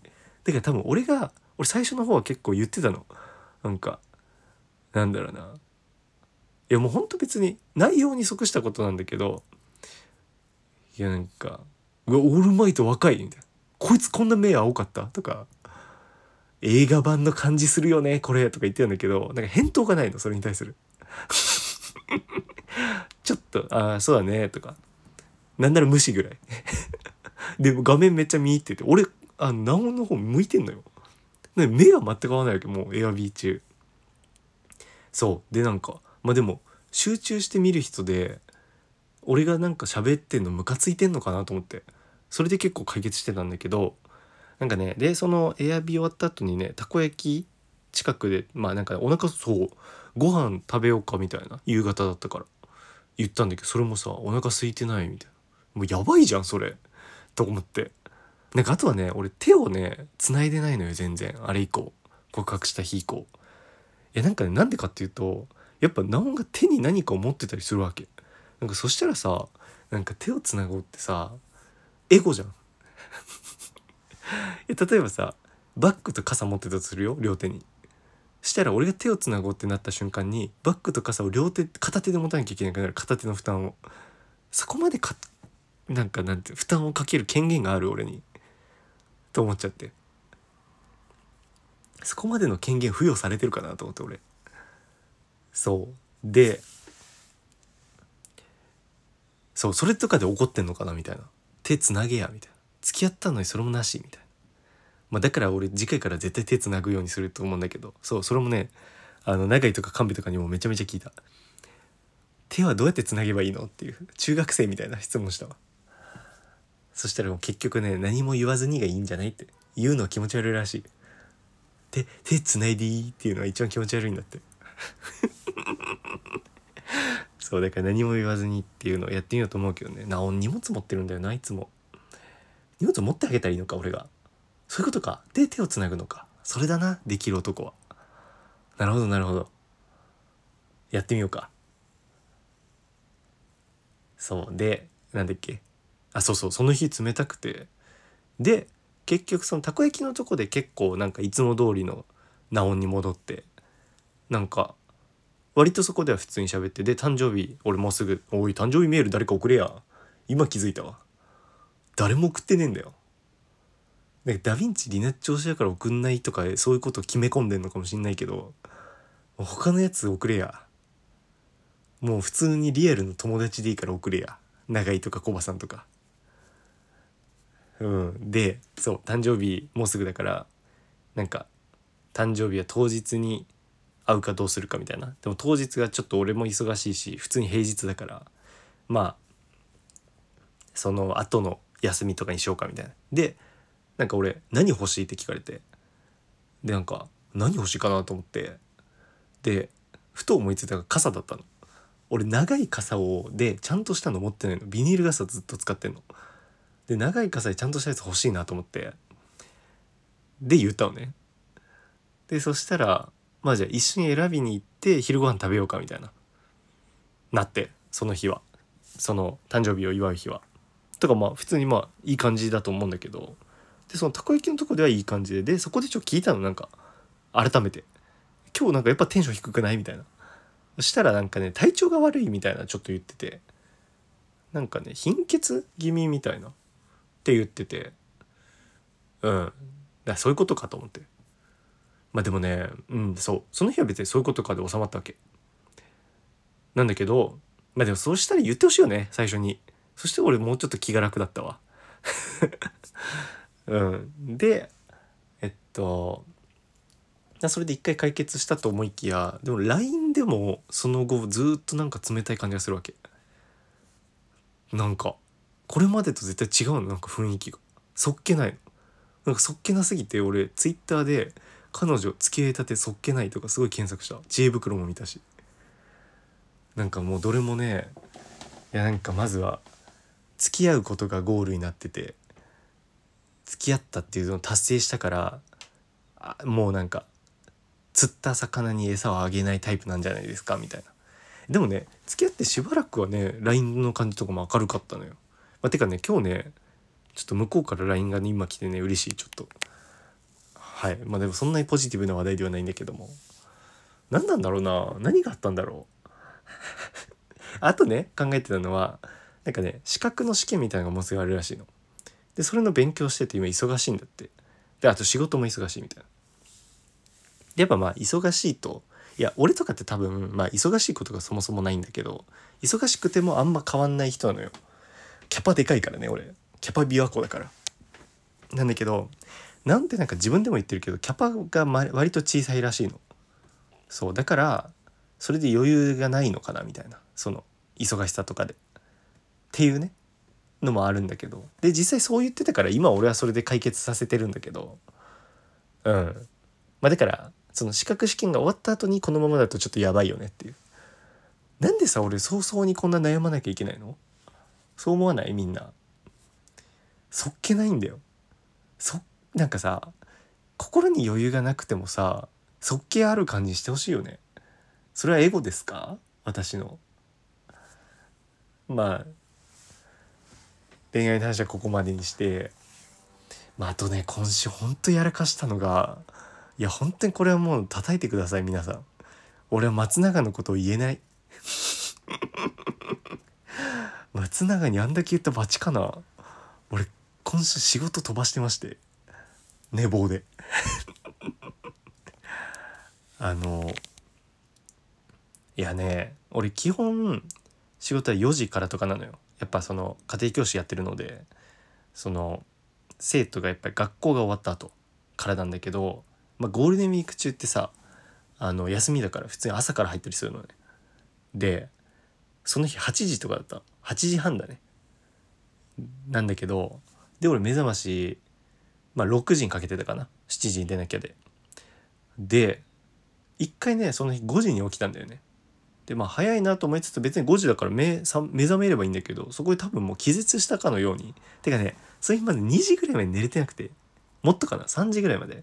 だから多分俺が俺最初の方は結構言ってたの。なんかなんだろうな。いやもうほんと別に内容に即したことなんだけどいやなんか「うわオールマイト若い」みたいな「こいつこんな目青かった?」とか「映画版の感じするよねこれ」とか言ってるんだけどなんか返答がないのそれに対する。ちょっと「ああそうだね」とか。なんなら無視ぐらい。で画面めっちゃ見入ってて俺あナオの方向いてんのよ。目が全く合わないわけもうエアビー中。そう。でなんかまあでも集中して見る人で俺がなんか喋ってんのムカついてんのかなと思って。それで結構解決してたんだけどなんかねでそのエアビー終わった後にねたこ焼き近くでまあなんかお腹そうご飯食べようかみたいな夕方だったから言ったんだけどそれもさお腹空いてないみたいな。もうやばいじゃんそれ。と思って。なんかあとはね俺手をね繋いでないのよ全然。あれ以降。告白した日以降。いやなんかねなんでかっていうとやっぱナオンが手に何かを持ってたりするわけ。なんかそしたらさなんか手をつなごうってさエゴじゃん。例えばさバッグと傘持ってたとするよ両手に。したら俺が手をつなごうってなった瞬間にバッグと傘を両手片手で持たなきゃいけなくなる。片手の負担を。そこまでかなんかなんて負担をかける権限がある俺にと思っちゃって。そこまでの権限付与されてるかなと思って俺。そう。でそうそれとかで怒ってんのかなみたいな。手つなげやみたいな。付き合ったのにそれもなしみたいな。まあだから俺次回から絶対手つなぐようにすると思うんだけど。そうそれもねあの長井とか神戸とかにもめちゃめちゃ聞いた。手はどうやってつなげばいいのっていう中学生みたいな質問したわ。そしたらもう結局ね何も言わずにがいいんじゃないって言うのは気持ち悪いらしい。手手つないでいいっていうのが一番気持ち悪いんだって。そうだから何も言わずにっていうのをやってみようと思うけどね。なお荷物持ってるんだよないつも。荷物持ってあげたらいいのか俺が。そういうことか。で手をつなぐのか。それだなできる男は。なるほどなるほど。やってみようか。そうでなんだっけ。あそうそうその日冷たくて。で結局そのたこ焼きのとこで結構なんかいつも通りのナオンに戻って。なんか割とそこでは普通に喋って。で誕生日俺もうすぐ「おい誕生日メール誰か送れや」今気づいたわ。誰も送ってねえんだよ。なんかダヴィンチリナッチ調子だから送んないとかそういうこと決め込んでんのかもしんないけど他のやつ送れや。もう普通にリアルの友達でいいから送れや。長井とかコバさんとか。うん。でそう誕生日もうすぐだからなんか誕生日は当日に会うかどうするかみたいな。でも当日がちょっと俺も忙しいし普通に平日だからまあその後の休みとかにしようかみたいな。でなんか俺何欲しいって聞かれてでなんか何欲しいかなと思ってでふと思いついたのが傘だったの。俺長い傘をでちゃんとしたの持ってないの。ビニール傘ずっと使ってんの。で長い傘でちゃんとしたやつ欲しいなと思って。で言ったのね。でそしたらまあじゃあ一緒に選びに行って昼ご飯食べようかみたいな。なってその日は。その誕生日を祝う日は。とかまあ普通にまあいい感じだと思うんだけど。でそのたこ焼きのとこではいい感じで。でそこでちょっと聞いたのなんか改めて「今日なんかやっぱテンション低くない?」みたいな。そしたらなんかね体調が悪いみたいなちょっと言ってて。なんかね貧血気味みたいな。って言ってて。うん。だそういうことかと思って。まあでもねうんそう。その日は別にそういうことかで収まったわけ。なんだけどまあでもそうしたら言ってほしいよね最初に。そして俺もうちょっと気が楽だったわ。うん。でえっとそれで一回解決したと思いきやでも LINE でもその後ずっとなんか冷たい感じがするわけ。なんかこれまでと絶対違うの？なんか雰囲気が。そっけないの。なんかそっけなすぎて俺 Twitter で彼女付き合いたてそっけないとかすごい検索した。知恵袋も見たし。なんかもうどれもねいやなんかまずは付き合うことがゴールになってて付き合ったっていうのを達成したからもうなんか釣った魚に餌をあげないタイプなんじゃないですか？みたいな。でもね付き合ってしばらくはね LINE の感じとかも明るかったのよ、まあ、てかね今日ねちょっと向こうから LINE が、ね、今来てね嬉しいちょっと。はい。まあでもそんなにポジティブな話題ではないんだけども。何なんだろうな。何があったんだろう。あとね考えてたのはなんかね資格の試験みたいなのがもうすぐあるらしいの。でそれの勉強してて今忙しいんだって。であと仕事も忙しいみたいな。でやっぱまあ忙しいといや俺とかって多分まあ忙しいことがそもそもないんだけど忙しくてもあんま変わんない人なのよ。キャパでかいからね俺。キャパ琵琶湖だから。なんだけどなんてなんか自分でも言ってるけどキャパが、割と小さいらしいの。そうだからそれで余裕がないのかなみたいな。その忙しさとかで。っていうね。のもあるんだけど。で実際そう言ってたから今俺はそれで解決させてるんだけど。うん。まあだからその資格試験が終わった後にこのままだとちょっとやばいよねっていう。なんでさ俺早々にこんな悩まなきゃいけないの？そう思わない？みんな。そっけないんだよ。そなんかさ心に余裕がなくてもさそっけある感じしてほしいよね。それはエゴですか？私の。まあ恋愛の話はここまでにして。まああとね今週ほんとやらかしたのがいや本当にこれはもう叩いてください皆さん。俺は松永のことを言えない。松永にあんだけ言ったバチかな。俺今週仕事飛ばしてまして。寝坊で。あのいやね俺基本仕事は4時からとかなのよ。やっぱその家庭教師やってるのでその生徒がやっぱり学校が終わった後からなんだけどまあ、ゴールデンウィーク中ってさあの休みだから普通に朝から入ったりするのね。でその日8時とかだった。8時半だね。なんだけどで俺目覚まし、まあ、6時にかけてたかな。7時に出なきゃで。で一回ねその日5時に起きたんだよね。でまあ早いなと思いつつ別に5時だから目さ目覚めればいいんだけどそこで多分もう気絶したかのように。てかねその日まで2時ぐらいまで寝れてなくてもっとかな？3時ぐらいまで。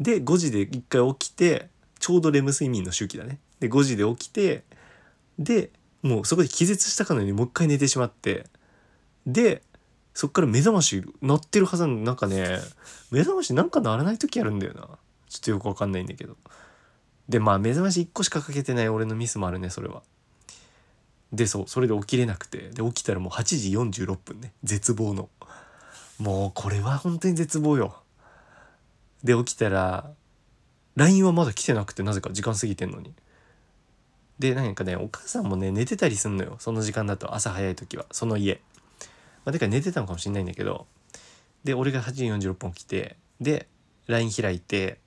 で5時で1回起きてちょうどレム睡眠の周期だね。で5時で起きてでもうそこで気絶したかのようにもう一回寝てしまって。でそっから目覚まし鳴ってるはずなのなんかね目覚ましなんか鳴らない時あるんだよな。ちょっとよくわかんないんだけど。でまあ目覚まし1個しかかけてない俺のミスもあるねそれは。でそうそれで起きれなくて。で起きたらもう8時46分ね。絶望の。もうこれは本当に絶望よ。で起きたら LINE はまだ来てなくてなぜか時間過ぎてんのに。でなんかねお母さんもね寝てたりすんのよその時間だと朝早い時はその家。まあ、だから寝てたのかもしんないんだけどで俺が8時46分起きてで LINE 開いて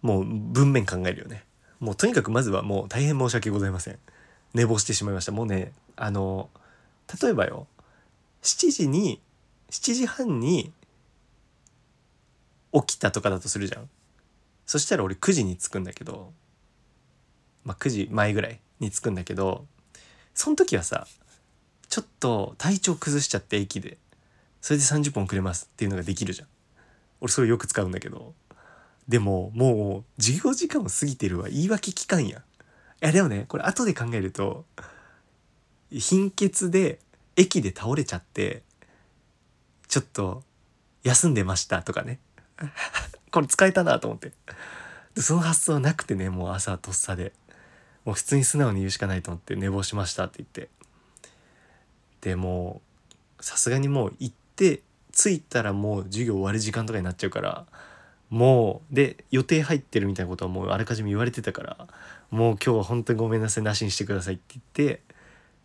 もう文面考えるよね。もうとにかくまずはもう大変申し訳ございません。寝坊してしまいました。もうねあの例えばよ7時に7時半に起きたとかだとするじゃんそしたら俺9時に着くんだけどまあ9時前ぐらいに着くんだけどその時はさちょっと体調崩しちゃって駅でそれで30分遅れますっていうのができるじゃん。俺それよく使うんだけど。でももう授業時間を過ぎてるわ言い訳聞かんやいやでもねこれ後で考えると貧血で駅で倒れちゃってちょっと休んでましたとかね。これ使えたなと思って。でその発想はなくてねもう朝とっさで。もう普通に素直に言うしかないと思って寝坊しましたって言って。でもさすがにもう行って着いたらもう授業終わる時間とかになっちゃうからもうで予定入ってるみたいなことはもうあらかじめ言われてたからもう今日は本当にごめんなさいなしにしてくださいって言って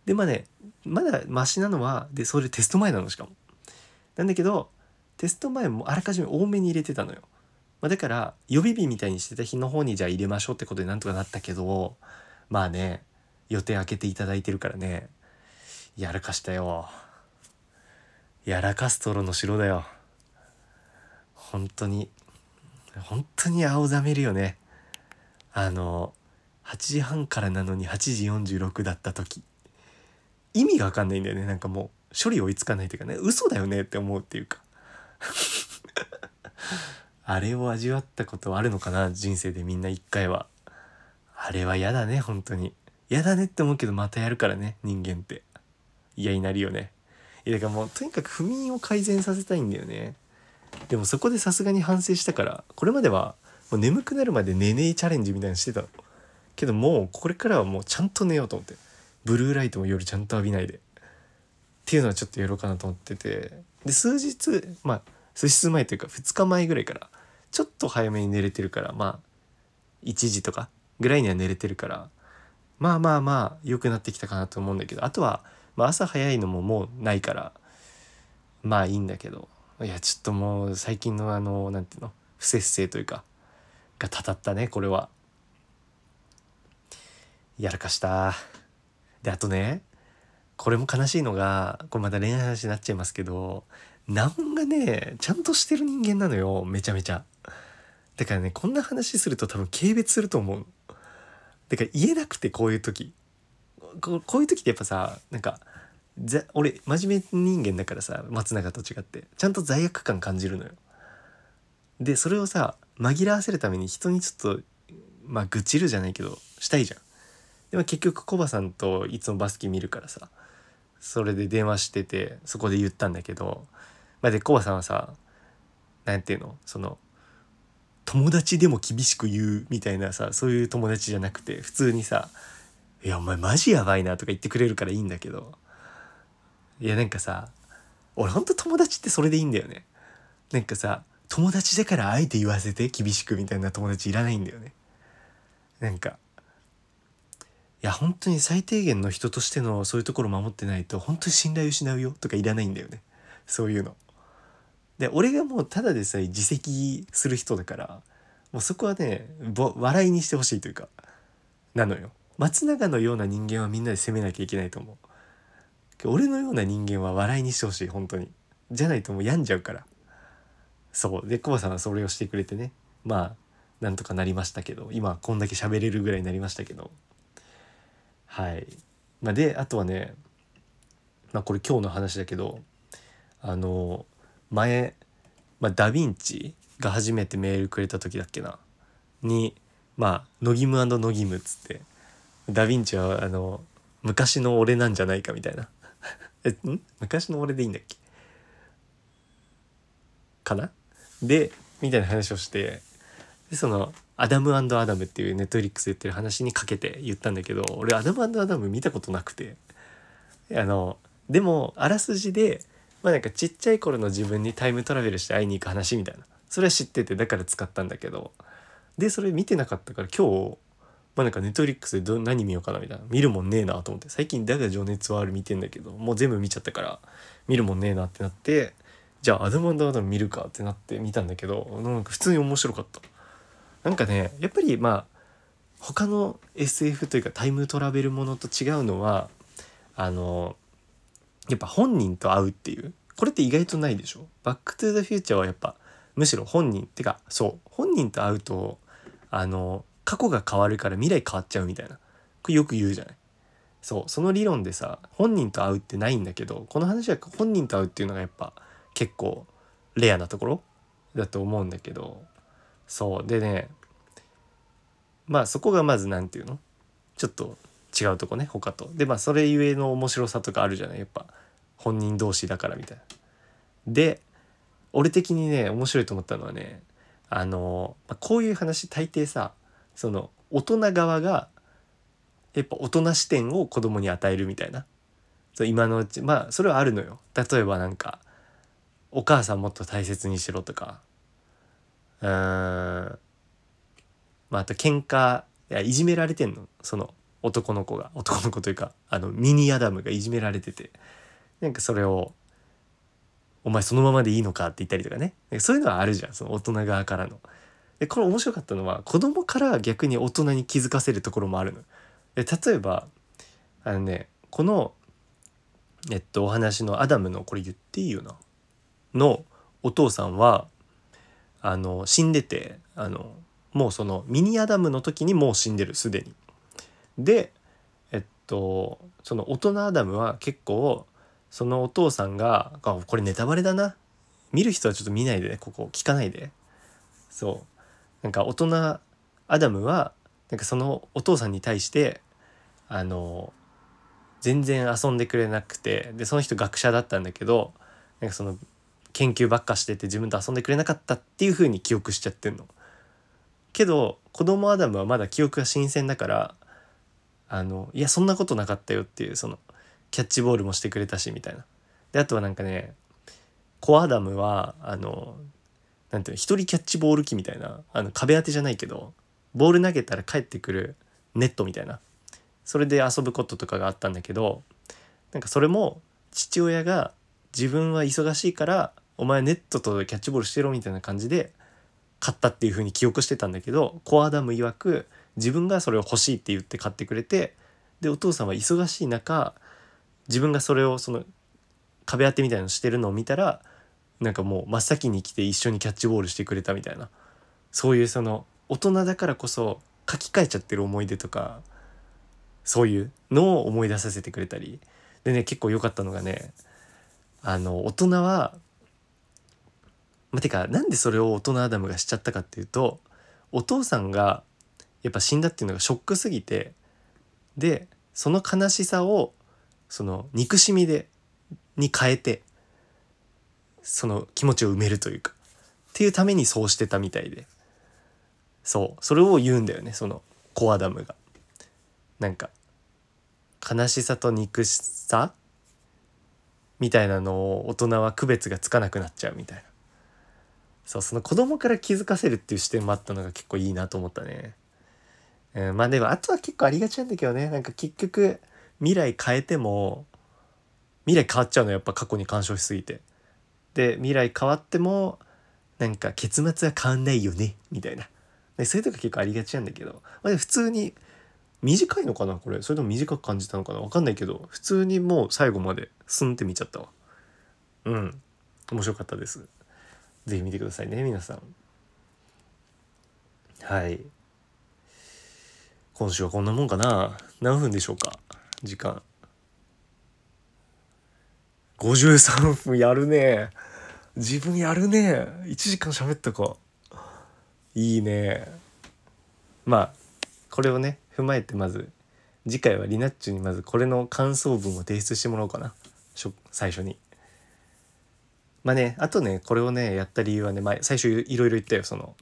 でまあねまだマシなのはでそれテスト前なのしかも。なんだけどテスト前もあらかじめ多めに入れてたのよ、まあ、だから予備日みたいにしてた日の方にじゃあ入れましょうってことでなんとかなったけどまあね予定開けていただいてるからね。やらかしたよ。やらかすトロの城だよ。本当に本当に青ざめるよね。あの8時半からなのに8時46だった時。意味が分かんないんだよね。なんかもう処理追いつかないというかね。嘘だよねって思うっていうか。あれを味わったことはあるのかな人生でみんな一回は。あれは嫌だね本当に。嫌だねって思うけどまたやるからね人間って。嫌になるよね。いやだからもうとにかく不眠を改善させたいんだよね。でもそこでさすがに反省したからこれまではもう眠くなるまで寝ねえチャレンジみたいなのしてたの。けどもうこれからはもうちゃんと寝ようと思って。ブルーライトも夜ちゃんと浴びないで。っていうのはちょっとやろうかなと思ってて。で数日まあ数日前というか2日前ぐらいからちょっと早めに寝れてるからまあ1時とかぐらいには寝れてるからまあまあまあ良くなってきたかなと思うんだけどあとは、まあ、朝早いのももうないからまあいいんだけどいやちょっともう最近のあの何ていうの不節制というかがたたったねこれは。やらかした。であとねこれも悲しいのがこれまた恋愛話になっちゃいますけどナオンがねちゃんとしてる人間なのよめちゃめちゃ。だからねこんな話すると多分軽蔑すると思う。だから言えなくてこういう時。ここういう時ってやっぱさなんかざ俺真面目人間だからさ松永と違って。ちゃんと罪悪感感じるのよ。でそれをさ紛らわせるために人にちょっとまあ愚痴るじゃないけどしたいじゃん。でも結局コバさんといつもバスケ見るからさそれで電話しててそこで言ったんだけどまあ、でコバさんはさ何ていうの？その友達でも厳しく言うみたいなさそういう友達じゃなくて普通にさ「いやお前マジやばいな」とか言ってくれるからいいんだけど。いやなんかさ俺ほんと友達ってそれでいいんだよね。なんかさ友達だからあえて言わせて厳しくみたいな友達いらないんだよね。なんかいや本当に最低限の人としてのそういうところ守ってないと本当に信頼失うよとかいらないんだよね。そういうの。で俺がもうただでさえ自責する人だからもうそこはね笑いにしてほしいというかなのよ。松永のような人間はみんなで責めなきゃいけないと思う。俺のような人間は笑いにしてほしい本当に。じゃないともう病んじゃうから。そうでコバさんはそれをしてくれてねまあなんとかなりましたけど今こんだけ喋れるぐらいになりましたけどはい。まあ、であとはねまあこれ今日の話だけどあの前、まあ、ダ・ヴィンチが初めてメールくれた時だっけな？にまあ「ノギムノギム」っつってダ・ヴィンチはあの昔の俺なんじゃないかみたいな。えん？昔の俺でいいんだっけ？かな？でみたいな話をしてでそのアダムアダムっていう Netflix で言ってる話にかけて言ったんだけど俺アダムアダム見たことなくて。あのでもあらすじでまあなんかちっちゃい頃の自分にタイムトラベルして会いに行く話みたいな。それは知っててだから使ったんだけど。でそれ見てなかったから今日まあなんかネットリックスでど何見ようかなみたいな。見るもんねえなと思って。最近「だが情熱はある」見てんだけどもう全部見ちゃったから見るもんねえなってなってじゃあアダムアダム見るかってなって見たんだけどなんか普通に面白かった。なんかねやっぱりまあ他の SF というかタイムトラベルものと違うのはあのやっぱ本人と会うっていう。これって意外とないでしょ？バックトゥザフューチャーはやっぱむしろ本人ってかそう。本人と会うとあの過去が変わるから未来変わっちゃうみたいな。これよく言うじゃない。そう。その理論でさ本人と会うってないんだけどこの話は本人と会うっていうのがやっぱ結構レアなところ？だと思うんだけど。そう。でねまあそこがまず何て言うの？ちょっと違うとこね他と。でまあそれゆえの面白さとかあるじゃない？やっぱ本人同士だからみたいな。で俺的にね面白いと思ったのはねあのこういう話大抵さその大人側がやっぱ大人視点を子供に与えるみたいな。そう今のうちまあそれはあるのよ。例えばなんかお母さんもっと大切にしろとか。うーん。まああと喧嘩いやいじめられてんの。その男の子が男の子というかあのミニアダムがいじめられててなんかそれを「お前そのままでいいのか?」って言ったりとかねそういうのはあるじゃんその大人側からの。でこれ面白かったのは子供から逆に大人に気づかせるところもあるの。で例えばあのねこのえっとお話のアダムのこれ言っていいよなのお父さんはあの死んでてあのもうそのミニアダムの時にもう死んでるすでに。でえっとその大人アダムは結構そのお父さんがあこれネタバレだな。見る人はちょっと見ないでねここ聞かないで。そう。なんか大人アダムはなんかそのお父さんに対してあの全然遊んでくれなくてでその人学者だったんだけどなんかその研究ばっかしてて自分と遊んでくれなかったっていう風に記憶しちゃってんの。けど子供アダムはまだ記憶が新鮮だからあのいやそんなことなかったよっていうそのキャッチボールもしてくれたしみたいな。であとはなんかねコアダムはあのなんていうの一人キャッチボール機みたいなあの壁当てじゃないけどボール投げたら帰ってくるネットみたいなそれで遊ぶこととかがあったんだけどなんかそれも父親が自分は忙しいからお前ネットとキャッチボールしてろみたいな感じで買ったっていう風に記憶してたんだけどコアダム曰く自分がそれを欲しいって言って買ってくれてでお父さんは忙しい中自分がそれをその壁当てみたいのしてるのを見たらなんかもう真っ先に来て一緒にキャッチボールしてくれたみたいな。そういうその大人だからこそ書き換えちゃってる思い出とかそういうのを思い出させてくれたり。でね結構良かったのがねあの大人はまあ、てかなんでそれを大人アダムがしちゃったかっていうとお父さんがやっぱ死んだっていうのがショックすぎてでその悲しさをその憎しみでに変えてその気持ちを埋めるというかっていうためにそうしてたみたいでそうそれを言うんだよねそのコアダムが。なんか悲しさと憎しさみたいなのを大人は区別がつかなくなっちゃうみたいなそうその子供から気づかせるっていう視点もあったのが結構いいなと思ったね。うん、まあでもあとは結構ありがちなんだけどね。なんか結局未来変えても未来変わっちゃうのやっぱ過去に干渉しすぎて。で未来変わってもなんか結末は変わんないよね。みたいな。でそういうとこ結構ありがちなんだけど、まあ、普通に短いのかなこれ。それとも短く感じたのかな。分かんないけど。普通にもう最後までスンって見ちゃったわ。うん。面白かったです。是非見てくださいね皆さん。はい。今週はこんなもんかな？何分でしょうか？時間。53分やるね。自分やるね。1時間喋ったかいいね。まあこれをね踏まえてまず次回はリナッチュにまずこれの感想文を提出してもらおうかな。最初に。まあねあとねこれをねやった理由はね、まあ、最初いろいろ言ったよ。その、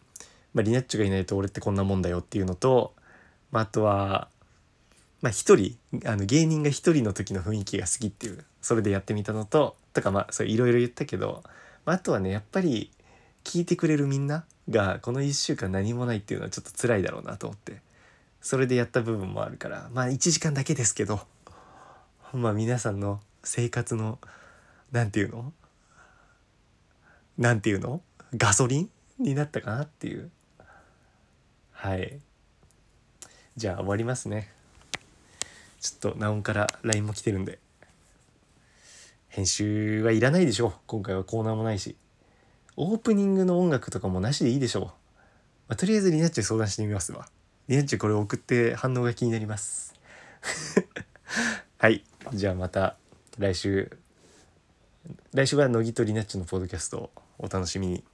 まあ、リナッチュがいないと俺ってこんなもんだよっていうのと、まあ、あとはまあ一人あの芸人が一人の時の雰囲気が好きっていうそれでやってみたのととかまあいろいろ言ったけど、まあ、あとはねやっぱり聞いてくれるみんながこの1週間何もないっていうのはちょっと辛いだろうなと思ってそれでやった部分もあるからまあ1時間だけですけど まあ皆さんの生活の何て言うの？何て言うの？ガソリンになったかなっていう。はい。じゃあ終わりますね。ちょっとナオンから LINE も来てるんで。編集はいらないでしょう。今回はコーナーもないし。オープニングの音楽とかもなしでいいでしょう、まあ、とりあえずリナッチに相談してみますわ。リナッチこれ送って反応が気になります。はい。じゃあまた来週。来週は乃木とリナッチのポッドキャストをお楽しみに。